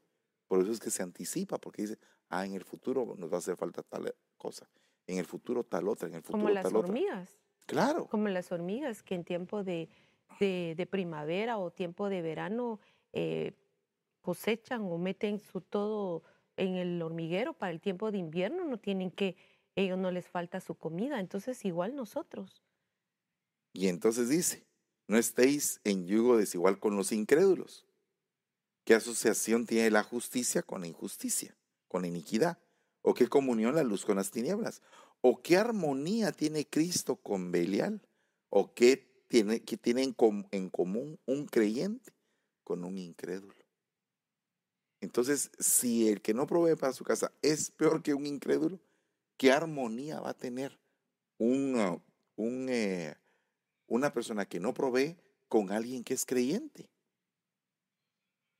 por eso es que se anticipa, porque dice, ah, en el futuro nos va a hacer falta tal cosa, en el futuro tal otra, en el futuro Como las tal otra. hormigas. Claro, Como las hormigas que en tiempo de, de- de primavera o tiempo de verano eh, cosechan o meten su todo en el hormiguero para el tiempo de invierno, no tienen que, ellos no les falta su comida. Entonces, igual nosotros. y entonces dice, no estéis en yugo desigual con los incrédulos. ¿Qué asociación tiene la justicia con la injusticia, con la iniquidad? ¿O qué comunión la luz con las tinieblas? ¿O qué armonía tiene Cristo con Belial? ¿O qué tiene, qué tiene en, com- en común un creyente con un incrédulo? Entonces, si el que no provee para su casa es peor que un incrédulo, ¿qué armonía va a tener un, ah, un, eh, una persona que no provee con alguien que es creyente?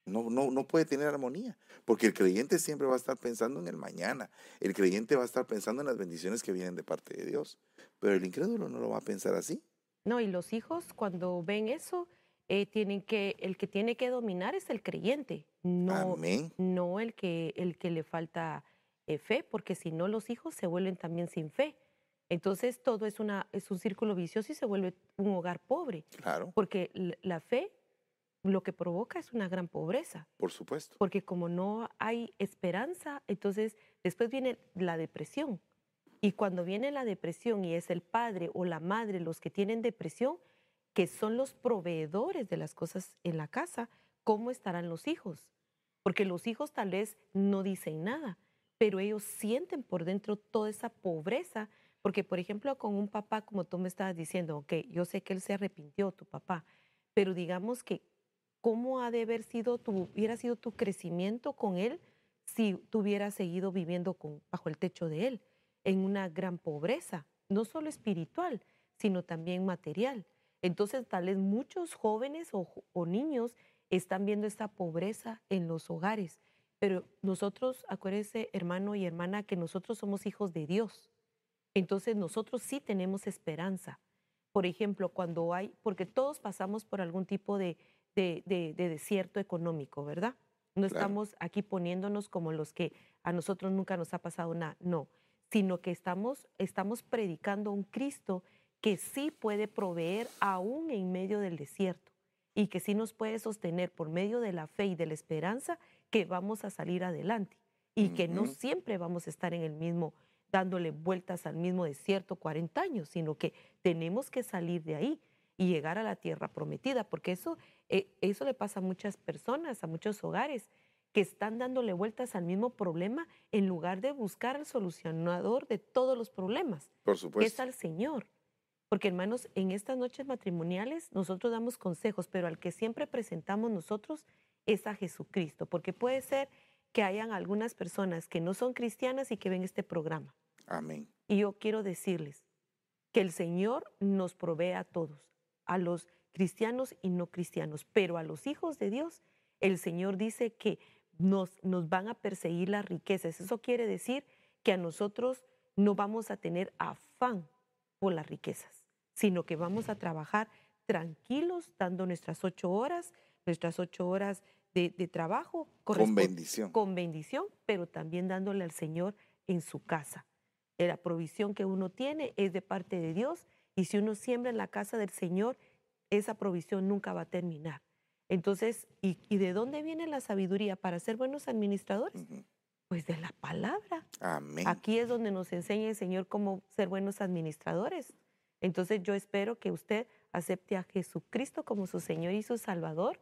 No, no, no puede tener armonía, porque el creyente siempre va a estar pensando en el mañana, el creyente va a estar pensando en las bendiciones que vienen de parte de Dios, pero el incrédulo no lo va a pensar así. No, y los hijos cuando ven eso, eh, tienen que, el que tiene que dominar es el creyente, no, Amén. no el que, el que le falta eh, fe, porque si no los hijos se vuelven también sin fe. Entonces todo es, una, es un círculo vicioso y se vuelve un hogar pobre, Claro, porque la fe lo que provoca es una gran pobreza, por supuesto. porque como no hay esperanza, entonces después viene la depresión. Y cuando viene la depresión y es el padre o la madre los que tienen depresión, que son los proveedores de las cosas en la casa, ¿cómo estarán los hijos? Porque los hijos tal vez no dicen nada, pero ellos sienten por dentro toda esa pobreza. Porque, por ejemplo, con un papá, como tú me estabas diciendo, ok, yo sé que él se arrepintió, tu papá, pero digamos que, ¿cómo ha de haber sido tu, hubiera sido tu crecimiento con él si tú hubieras seguido viviendo con, bajo el techo de él, en una gran pobreza, no solo espiritual, sino también material? Entonces, tal vez muchos jóvenes o, niños están viendo esta pobreza en los hogares. Pero nosotros, acuérdese, hermano y hermana, que nosotros somos hijos de Dios. Entonces nosotros sí tenemos esperanza. Por ejemplo, cuando hay, porque todos pasamos por algún tipo de, de, de- de desierto económico, ¿verdad? No Claro. estamos aquí poniéndonos como los que a nosotros nunca nos ha pasado nada, no, sino que estamos, estamos predicando un Cristo que sí puede proveer aún en medio del desierto y que sí nos puede sostener por medio de la fe y de la esperanza que vamos a salir adelante y que no siempre vamos a estar en el mismo, dándole vueltas al mismo desierto 40 años, sino que tenemos que salir de ahí y llegar a la tierra prometida, porque eso, eh, eso le pasa a muchas personas, a muchos hogares que están dándole vueltas al mismo problema en lugar de buscar al solucionador de todos los problemas Por que es supuesto. al Señor. Porque hermanos, en estas noches matrimoniales nosotros damos consejos, pero al que siempre presentamos nosotros es a Jesucristo, porque puede ser que hayan algunas personas que no son cristianas y que ven este programa. Amén. Y yo quiero decirles que el Señor nos provee a todos, a los cristianos y no cristianos, pero a los hijos de Dios, el Señor dice que nos, nos van a perseguir las riquezas. Eso quiere decir que a nosotros no vamos a tener afán por las riquezas, sino que vamos a trabajar tranquilos, dando nuestras ocho horas, nuestras ocho horas de, de trabajo Con bendición. con bendición, pero también dándole al Señor en su casa. La provisión que uno tiene es de parte de Dios y si uno siembra en la casa del Señor, esa provisión nunca va a terminar. Entonces, ¿y, y de dónde viene la sabiduría para ser buenos administradores? Pues de la palabra. Amén. Aquí es donde nos enseña el Señor cómo ser buenos administradores. Entonces yo espero que usted acepte a Jesucristo como su Señor y su Salvador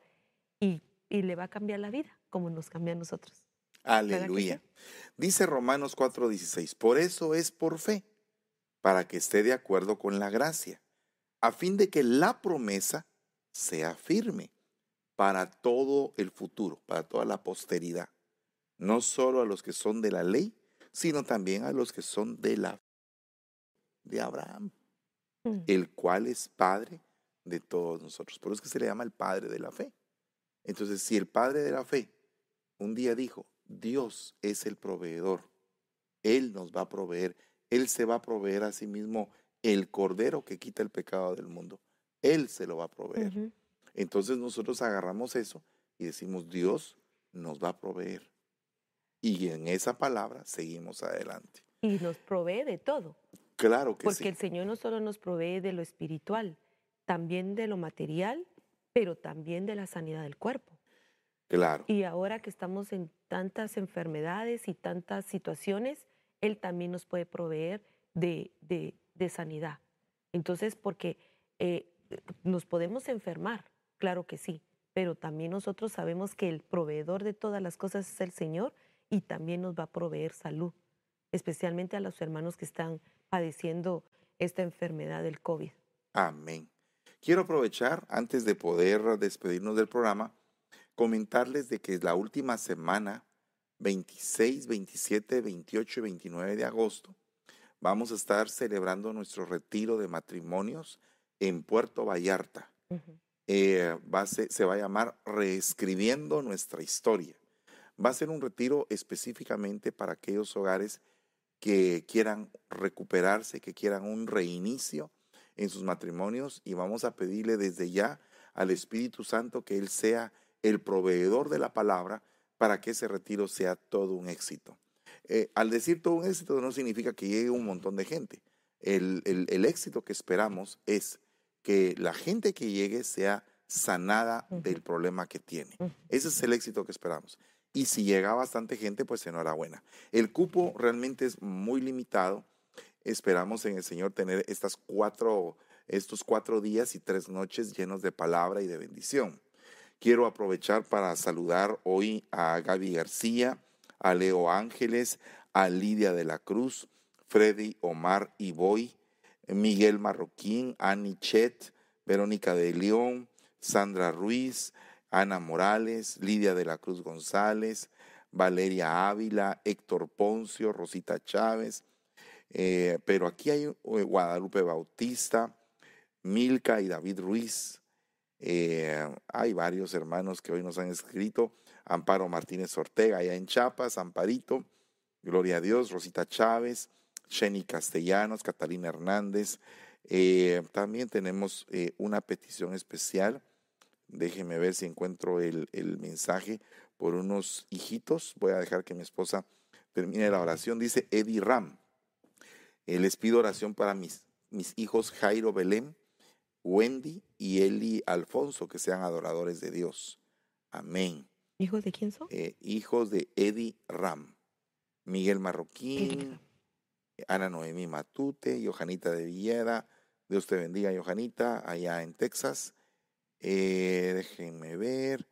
y, le va a cambiar la vida como nos cambia a nosotros. Aleluya. Dice Romanos 4:16, por eso es por fe, para que esté de acuerdo con la gracia, a fin de que la promesa sea firme para todo el futuro, para toda la posteridad, no solo a los que son de la ley, sino también a los que son de la de Abraham, Mm. el cual es padre de todos nosotros. Por eso es que se le llama el padre de la fe. Entonces, si el padre de la fe un día dijo, Dios es el proveedor, Él nos va a proveer, Él se va a proveer a sí mismo el cordero que quita el pecado del mundo. Él se lo va a proveer. Entonces nosotros agarramos eso y decimos, Dios nos va a proveer. Y en esa palabra seguimos adelante. Y nos provee de todo. Claro que Porque sí. el Señor no solo nos provee de lo espiritual, también de lo material, pero también de la sanidad del cuerpo. Claro. Y ahora que estamos en tantas enfermedades y tantas situaciones, Él también nos puede proveer de, de- de sanidad. Entonces, porque eh, nos podemos enfermar, claro que sí, pero también nosotros sabemos que el proveedor de todas las cosas es el Señor y también nos va a proveer salud, especialmente a los hermanos que están padeciendo esta enfermedad del COVID. Amén. Quiero aprovechar, antes de poder despedirnos del programa, comentarles de que la última semana, 26, 27, 28 y 29 de agosto, vamos a estar celebrando nuestro retiro de matrimonios en Puerto Vallarta. Eh, va a ser- se va a llamar Reescribiendo nuestra historia. Va a ser un retiro específicamente para aquellos hogares que quieran recuperarse, que quieran un reinicio en sus matrimonios y vamos a pedirle desde ya al Espíritu Santo que Él sea el proveedor de la palabra para que ese retiro sea todo un éxito. Eh, al decir todo un éxito no significa que llegue un montón de gente. El, el- el éxito que esperamos es que la gente que llegue sea sanada del problema que tiene. Ese es el éxito que esperamos. Y si llega bastante gente, pues enhorabuena. El cupo realmente es muy limitado. Esperamos en el Señor tener estas cuatro, estos cuatro días y tres noches llenos de palabra y de bendición. Quiero aprovechar para saludar hoy a Gaby García, a Leo Ángeles, a Lidia de la Cruz, Freddy Omar Iboy, Miguel Marroquín, Annie Chet, Verónica de León, Sandra Ruiz, Ana Morales, Lidia de la Cruz González, Valeria Ávila, Héctor Poncio, Rosita Chávez, eh, pero aquí hay eh, Guadalupe Bautista, Milka y David Ruiz. eh, hay varios hermanos que hoy nos han escrito. Amparo Martínez Ortega, allá en Chiapas, Amparito, Gloria a Dios, Rosita Chávez, Jenny Castellanos, Catalina Hernández. También tenemos una petición especial. Déjenme ver si encuentro el, el mensaje por unos hijitos. Voy a dejar que mi esposa termine la oración. Dice Eddie Ram. les pido oración para mis, mis hijos Jairo Belén, Wendy y Eli Alfonso, que sean adoradores de Dios. Amén. ¿Hijos de quién son? Eh, hijos de Eddie Ram. Miguel Marroquín, Ana Noemí Matute, Johanita de Villeda. Dios te bendiga, Johanita, allá en Texas. Eh, déjenme ver.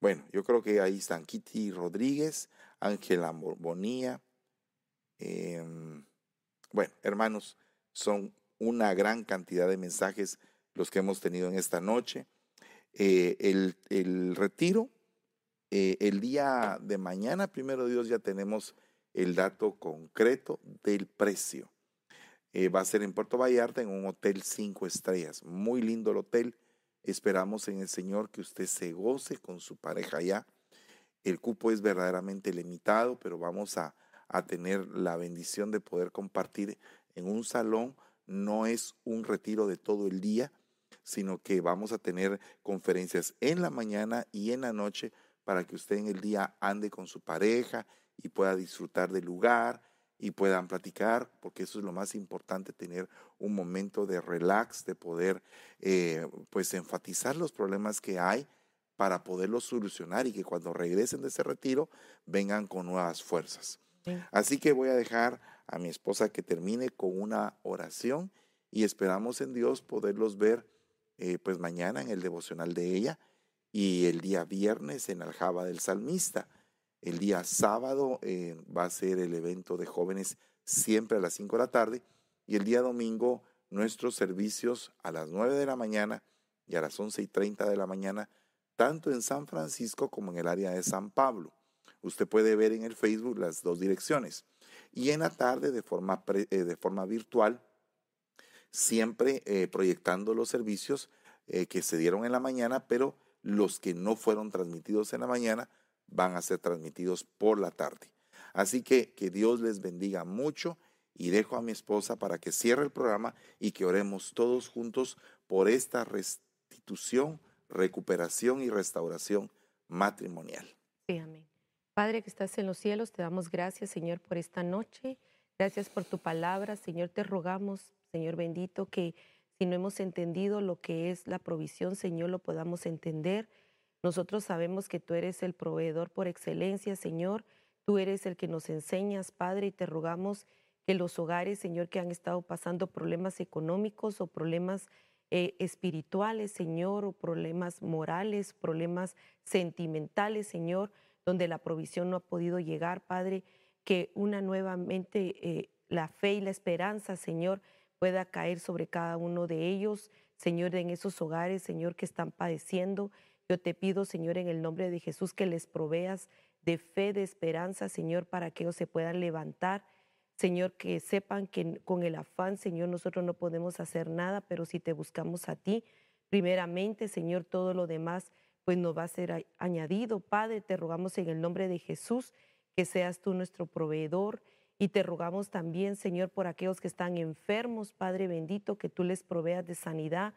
Bueno, yo creo que ahí están Kitty Rodríguez, Ángela Bonía. Em, bueno, hermanos, son una gran cantidad de mensajes los que hemos tenido en esta noche. Eh, el, el, retiro, eh, el día de mañana, primero Dios, ya tenemos el dato concreto del precio. Eh, va a ser en Puerto Vallarta, en un hotel cinco estrellas. Muy lindo el hotel. Esperamos en el Señor que usted se goce con su pareja allá. El cupo es verdaderamente limitado, pero vamos a, a tener la bendición de poder compartir en un salón. No es un retiro de todo el día, sino que vamos a tener conferencias en la mañana y en la noche para que usted en el día ande con su pareja y pueda disfrutar del lugar y puedan platicar, porque eso es lo más importante, tener un momento de relax, de poder eh, pues enfatizar los problemas que hay para poderlos solucionar y que cuando regresen de ese retiro vengan con nuevas fuerzas. Así que voy a dejar a mi esposa que termine con una oración y esperamos en Dios poderlos ver eh, pues mañana en el devocional de ella y el día viernes en Aljaba del Salmista. El día sábado eh, va a ser el evento de jóvenes siempre a las 5 de la tarde y el día domingo nuestros servicios a las 9 de la mañana y a las 11 y 30 de la mañana, tanto en San Francisco como en el área de San Pablo. Usted puede ver en el Facebook las dos direcciones. Y en la tarde de forma, eh, de forma virtual, siempre eh, proyectando los servicios que se dieron en la mañana, pero los que no fueron transmitidos en la mañana van a ser transmitidos por la tarde. Así que que Dios les bendiga mucho y dejo a mi esposa para que cierre el programa y que oremos todos juntos por esta restitución, recuperación y restauración matrimonial. Sí, amén. Padre que estás en los cielos, te damos gracias, Señor, por esta noche. Gracias por tu palabra, Señor. Te rogamos, Señor bendito, que si no hemos entendido lo que es la provisión, Señor, lo podamos entender nosotros sabemos que tú eres el proveedor por excelencia, Señor. Tú eres el que nos enseñas, Padre, y te rogamos que los hogares, Señor, que han estado pasando problemas económicos o problemas eh, espirituales, Señor, o problemas morales, problemas sentimentales, Señor, donde la provisión no ha podido llegar, Padre, que una nuevamente eh, la fe y la esperanza, Señor, pueda caer sobre cada uno de ellos, Señor, en esos hogares, Señor, que están padeciendo. Yo te pido, Señor, en el nombre de Jesús, que les proveas de fe, de esperanza, Señor, para que ellos se puedan levantar. Señor, que sepan que con el afán, Señor, nosotros no podemos hacer nada, pero si te buscamos a ti, primeramente, Señor, todo lo demás, pues nos va a ser añadido. Padre, te rogamos en el nombre de Jesús que seas tú nuestro proveedor. Y te rogamos también, Señor, por aquellos que están enfermos, Padre bendito, que tú les proveas de sanidad,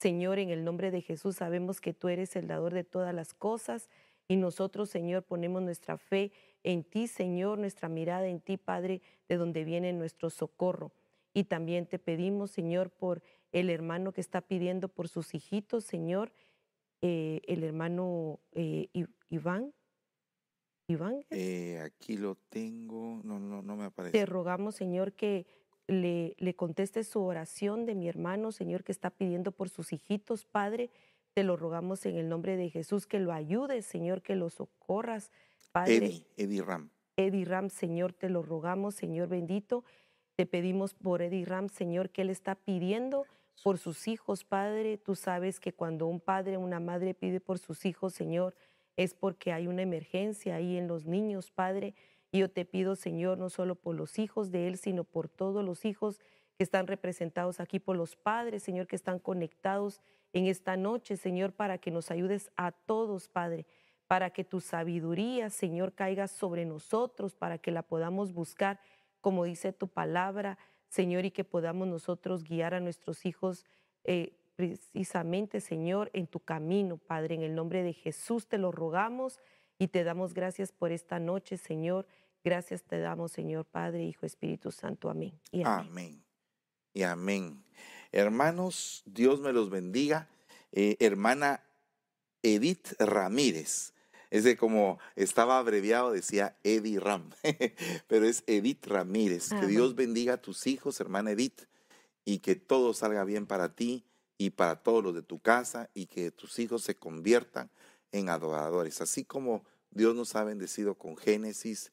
Señor, en el nombre de Jesús sabemos que tú eres el dador de todas las cosas y nosotros, Señor, ponemos nuestra fe en ti, Señor, nuestra mirada en ti, Padre, de donde viene nuestro socorro. Y también te pedimos, Señor, por el hermano que está pidiendo por sus hijitos, Señor, eh, el hermano eh, Iván. Iván. Eh, aquí lo tengo, no, no, no me aparece. Te rogamos, Señor, que le, le conteste su oración de mi hermano, Señor, que está pidiendo por sus hijitos, Padre. Te lo rogamos en el nombre de Jesús, que lo ayudes, Señor, que lo socorras, Padre. Eddie, Eddie Ram. Eddie Ram, Señor, te lo rogamos, Señor bendito. Te pedimos por Eddie Ram, Señor, que Él está pidiendo por sus hijos, Padre. Tú sabes que cuando un padre o una madre pide por sus hijos, Señor, es porque hay una emergencia ahí en los niños, Padre. Y yo te pido, Señor, no solo por los hijos de Él, sino por todos los hijos que están representados aquí, por los padres, Señor, que están conectados en esta noche, Señor, para que nos ayudes a todos, Padre, para que tu sabiduría, Señor, caiga sobre nosotros, para que la podamos buscar como dice tu palabra, Señor, y que podamos nosotros guiar a nuestros hijos eh, precisamente, Señor, en tu camino, Padre. En el nombre de Jesús te lo rogamos y te damos gracias por esta noche, Señor. Gracias te damos, Señor, Padre, Hijo, Espíritu Santo. Amén. Y amén. amén. Y amén. Hermanos, Dios me los bendiga. Eh, hermana Edith Ramírez. Ese como estaba abreviado, decía Eddie Ram, pero es Edith Ramírez. Que Dios bendiga a tus hijos, hermana Edith, y que todo salga bien para ti y para todos los de tu casa, y que tus hijos se conviertan en adoradores. Así como Dios nos ha bendecido con Génesis,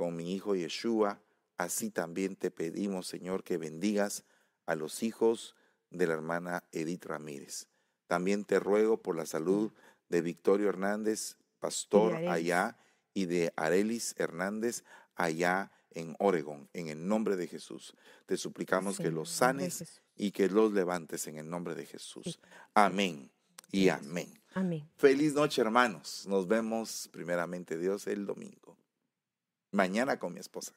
con mi hijo Yeshua, así también te pedimos, Señor, que bendigas a los hijos de la hermana Edith Ramírez. También te ruego por la salud de Victorio Hernández, pastor allá, y de Arelis Hernández allá en Oregón, en el nombre de Jesús. Te suplicamos que los sanes y que los levantes en el nombre de Jesús. Amén y amén. Amén. Feliz noche, hermanos. Nos vemos primeramente Dios el domingo. Mañana con mi esposa.